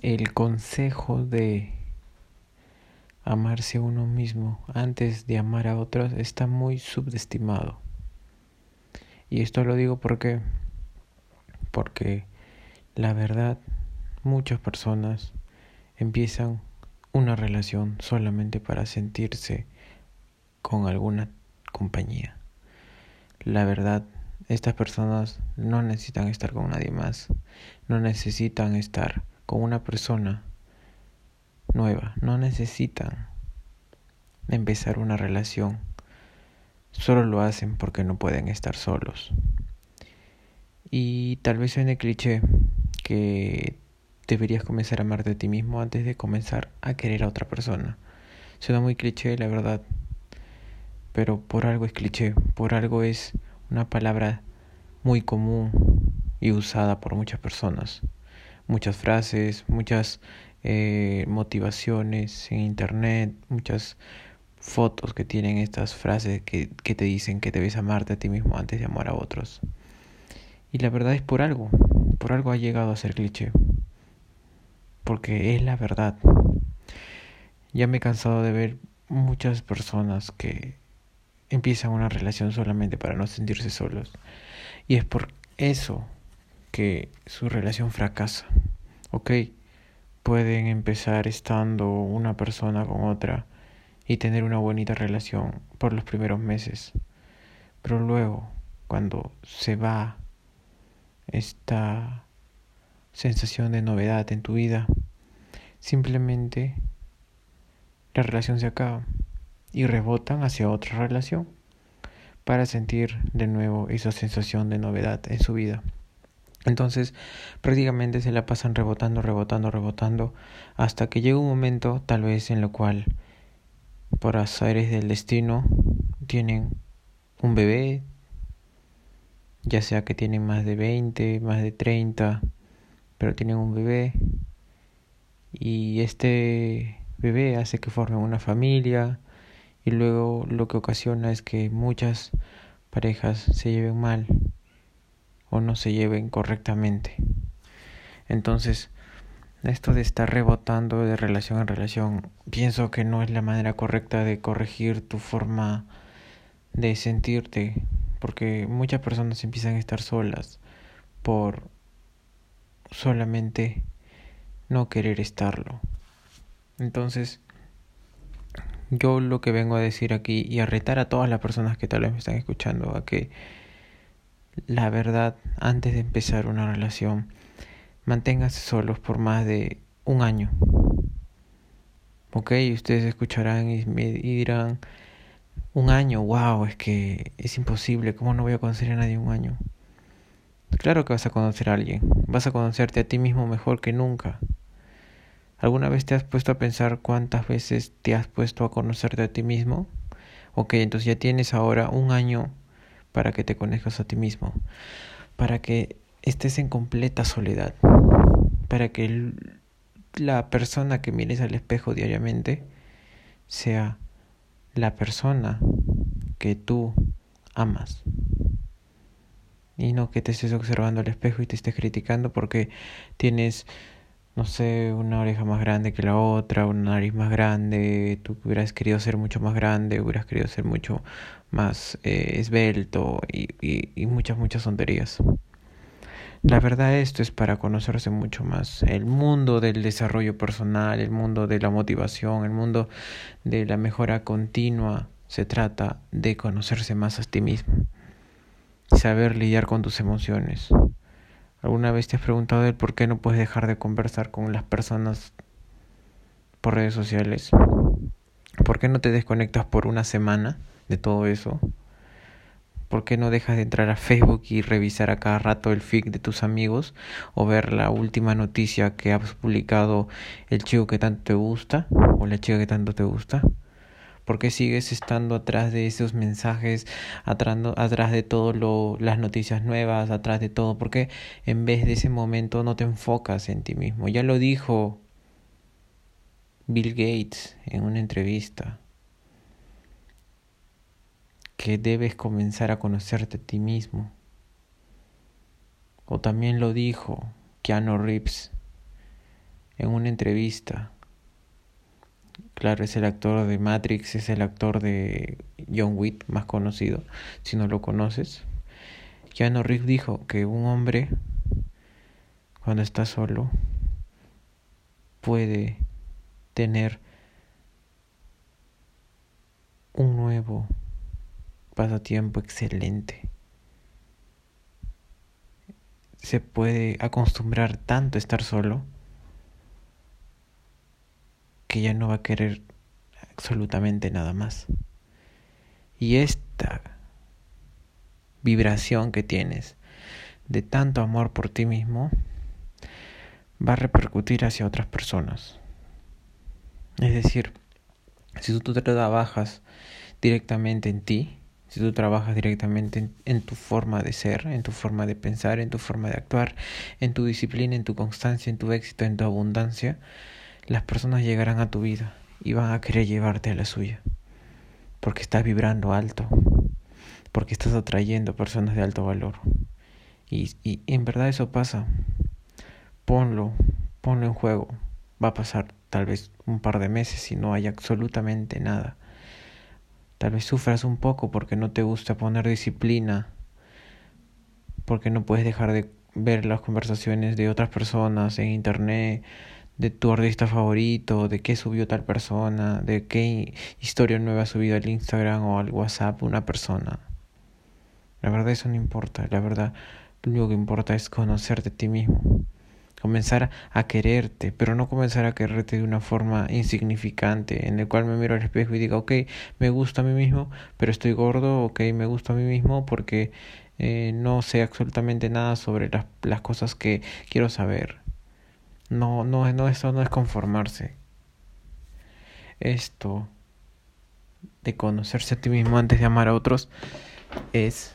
el consejo de amarse a uno mismo antes de amar a otros está muy subestimado. Y esto lo digo porque porque la verdad muchas personas empiezan una relación solamente para sentirse con alguna compañía. La verdad, estas personas no necesitan estar con nadie más, no necesitan estar con una persona nueva, no necesitan empezar una relación, solo lo hacen porque no pueden estar solos. Y tal vez suene cliché que deberías comenzar a amarte a ti mismo antes de comenzar a querer a otra persona. Suena muy cliché, la verdad, pero por algo es cliché, por algo es una palabra muy común y usada por muchas personas muchas frases, muchas eh, motivaciones en internet, muchas fotos que tienen estas frases que, que te dicen que debes amarte a ti mismo antes de amar a otros. Y la verdad es por algo, por algo ha llegado a ser cliché. Porque es la verdad. Ya me he cansado de ver muchas personas que empiezan una relación solamente para no sentirse solos. Y es por eso que su relación fracasa. Ok, pueden empezar estando una persona con otra y tener una bonita relación por los primeros meses. Pero luego, cuando se va esta sensación de novedad en tu vida, simplemente la relación se acaba y rebotan hacia otra relación para sentir de nuevo esa sensación de novedad en su vida. Entonces prácticamente se la pasan rebotando, rebotando, rebotando, hasta que llega un momento tal vez en lo cual, por azares del destino, tienen un bebé, ya sea que tienen más de 20, más de 30, pero tienen un bebé y este bebé hace que formen una familia y luego lo que ocasiona es que muchas parejas se lleven mal o no se lleven correctamente. Entonces, esto de estar rebotando de relación en relación, pienso que no es la manera correcta de corregir tu forma de sentirte, porque muchas personas empiezan a estar solas por solamente no querer estarlo. Entonces, yo lo que vengo a decir aquí y a retar a todas las personas que tal vez me están escuchando a que la verdad antes de empezar una relación. Manténgase solos por más de un año. Ok, ustedes escucharán y me dirán, un año, wow, es que es imposible, ¿cómo no voy a conocer a nadie un año? Claro que vas a conocer a alguien, vas a conocerte a ti mismo mejor que nunca. ¿Alguna vez te has puesto a pensar cuántas veces te has puesto a conocerte a ti mismo? Ok, entonces ya tienes ahora un año para que te conozcas a ti mismo, para que estés en completa soledad, para que la persona que mires al espejo diariamente sea la persona que tú amas. Y no que te estés observando al espejo y te estés criticando porque tienes no sé, una oreja más grande que la otra, una nariz más grande, tú hubieras querido ser mucho más grande, hubieras querido ser mucho más eh, esbelto y, y, y muchas, muchas tonterías. La verdad esto es para conocerse mucho más. El mundo del desarrollo personal, el mundo de la motivación, el mundo de la mejora continua, se trata de conocerse más a ti mismo. Saber lidiar con tus emociones. ¿Alguna vez te has preguntado el por qué no puedes dejar de conversar con las personas por redes sociales? ¿Por qué no te desconectas por una semana de todo eso? ¿Por qué no dejas de entrar a Facebook y revisar a cada rato el feed de tus amigos o ver la última noticia que has publicado el chico que tanto te gusta o la chica que tanto te gusta? ¿Por qué sigues estando atrás de esos mensajes, atrás, de todas las noticias nuevas, atrás de todo? ¿Por qué en vez de ese momento no te enfocas en ti mismo? Ya lo dijo Bill Gates en una entrevista, que debes comenzar a conocerte a ti mismo. O también lo dijo Keanu Reeves en una entrevista. Claro, es el actor de Matrix, es el actor de John Wick más conocido, si no lo conoces. Keanu Reeves dijo que un hombre cuando está solo puede tener un nuevo pasatiempo excelente. Se puede acostumbrar tanto a estar solo que ya no va a querer absolutamente nada más. Y esta vibración que tienes de tanto amor por ti mismo va a repercutir hacia otras personas. Es decir, si tú trabajas directamente en ti, si tú trabajas directamente en, tu forma de ser, en tu forma de pensar, en tu forma de actuar, en tu disciplina, en tu constancia, en tu éxito, en tu abundancia, las personas llegarán a tu vida y van a querer llevarte a la suya. Porque estás vibrando alto, porque estás atrayendo personas de alto valor. Y, y en verdad eso pasa. Ponlo, ponlo en juego. Va a pasar tal vez un par de meses y no hay absolutamente nada. Tal vez sufras un poco porque no te gusta poner disciplina, porque no puedes dejar de ver las conversaciones de otras personas en internet, de tu artista favorito, de qué subió tal persona, de qué historia nueva ha subido al Instagram o al WhatsApp una persona. La verdad eso no importa, la verdad lo que importa es conocerte a ti mismo comenzar a quererte, pero no comenzar a quererte de una forma insignificante, en el cual me miro al espejo y diga, ok, me gusta a mí mismo, pero estoy gordo, ok, me gusta a mí mismo porque eh, no sé absolutamente nada sobre las cosas que quiero saber. No, no, no, eso no es conformarse. Esto de conocerse a ti mismo antes de amar a otros es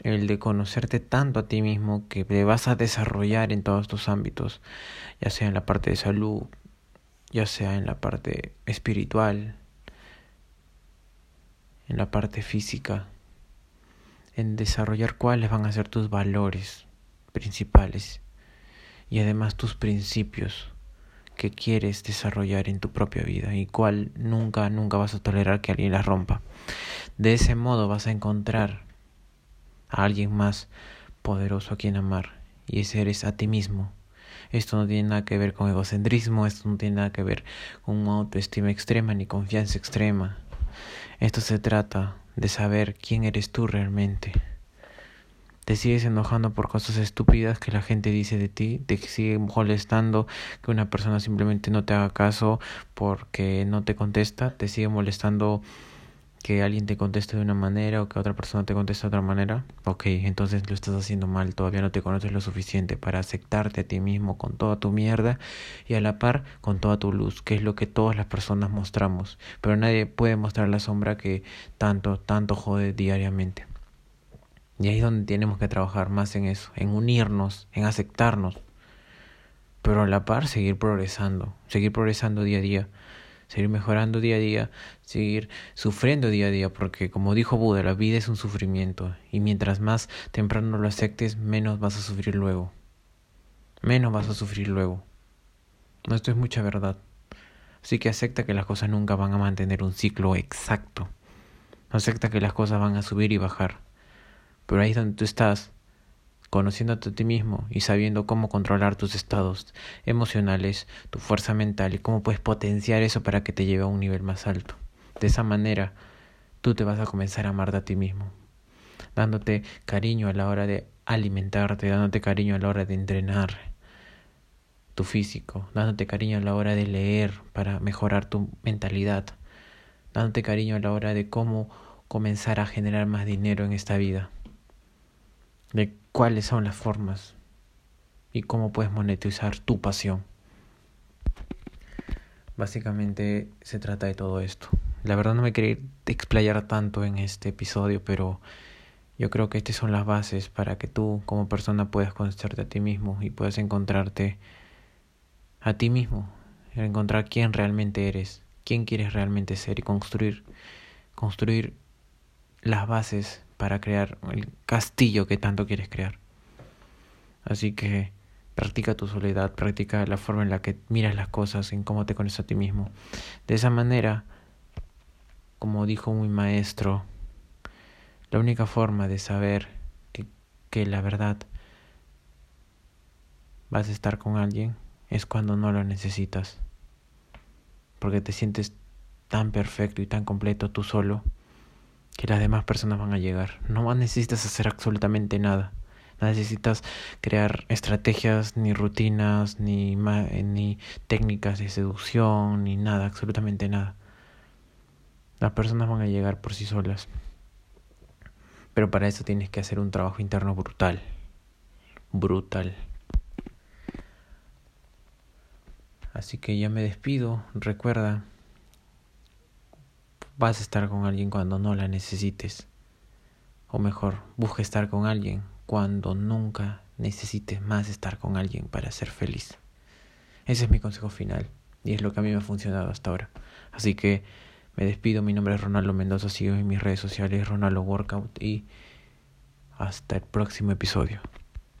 el de conocerte tanto a ti mismo que te vas a desarrollar en todos tus ámbitos, ya sea en la parte de salud, ya sea en la parte espiritual, en la parte física, en desarrollar cuáles van a ser tus valores principales y además tus principios que quieres desarrollar en tu propia vida y cuál nunca, nunca vas a tolerar que alguien las rompa. De ese modo vas a encontrar a alguien más poderoso a quien amar, y ese eres a ti mismo. Esto no tiene nada que ver con egocentrismo, esto no tiene nada que ver con una autoestima extrema ni confianza extrema. Esto se trata de saber quién eres tú realmente. Te sigues enojando por cosas estúpidas que la gente dice de ti, te sigue molestando que una persona simplemente no te haga caso porque no te contesta, te sigue molestando que alguien te conteste de una manera o que otra persona te conteste de otra manera, ok, entonces lo estás haciendo mal, todavía no te conoces lo suficiente para aceptarte a ti mismo con toda tu mierda y a la par con toda tu luz, que es lo que todas las personas mostramos, pero nadie puede mostrar la sombra que tanto, tanto jode diariamente. Y ahí es donde tenemos que trabajar más en eso, en unirnos, en aceptarnos, pero a la par seguir progresando, seguir progresando día a día seguir mejorando día a día, seguir sufriendo día a día, porque como dijo Buda, la vida es un sufrimiento y mientras más temprano lo aceptes, menos vas a sufrir luego. Menos vas a sufrir luego. Esto es mucha verdad. Así que acepta que las cosas nunca van a mantener un ciclo exacto. Acepta que las cosas van a subir y bajar. Pero ahí es donde tú estás conociéndote a ti mismo y sabiendo cómo controlar tus estados emocionales, tu fuerza mental y cómo puedes potenciar eso para que te lleve a un nivel más alto. De esa manera, tú te vas a comenzar a amarte a ti mismo, dándote cariño a la hora de alimentarte, dándote cariño a la hora de entrenar tu físico, dándote cariño a la hora de leer para mejorar tu mentalidad, dándote cariño a la hora de cómo comenzar a generar más dinero en esta vida de cuáles son las formas y cómo puedes monetizar tu pasión. Básicamente se trata de todo esto. La verdad no me quería explayar tanto en este episodio, pero yo creo que estas son las bases para que tú como persona puedas conocerte a ti mismo y puedas encontrarte a ti mismo, encontrar quién realmente eres, quién quieres realmente ser y construir construir las bases para crear el castillo que tanto quieres crear. Así que Practica tu soledad, practica la forma en la que miras las cosas, en cómo te conoces a ti mismo. De esa manera, como dijo mi maestro, la única forma de saber que, que la verdad vas a estar con alguien es cuando no lo necesitas. Porque te sientes tan perfecto y tan completo tú solo que las demás personas van a llegar. No necesitas hacer absolutamente nada. No necesitas crear estrategias, ni rutinas, ni, ni técnicas de seducción, ni nada, absolutamente nada. Las personas van a llegar por sí solas. Pero para eso tienes que hacer un trabajo interno brutal. Brutal. Así que ya me despido. Recuerda, vas a estar con alguien cuando no la necesites. O mejor, busca estar con alguien cuando nunca necesites más estar con alguien para ser feliz. Ese es mi consejo final y es lo que a mí me ha funcionado hasta ahora. Así que me despido, mi nombre es Ronaldo Mendoza, sigo en mis redes sociales Ronaldo Workout y hasta el próximo episodio.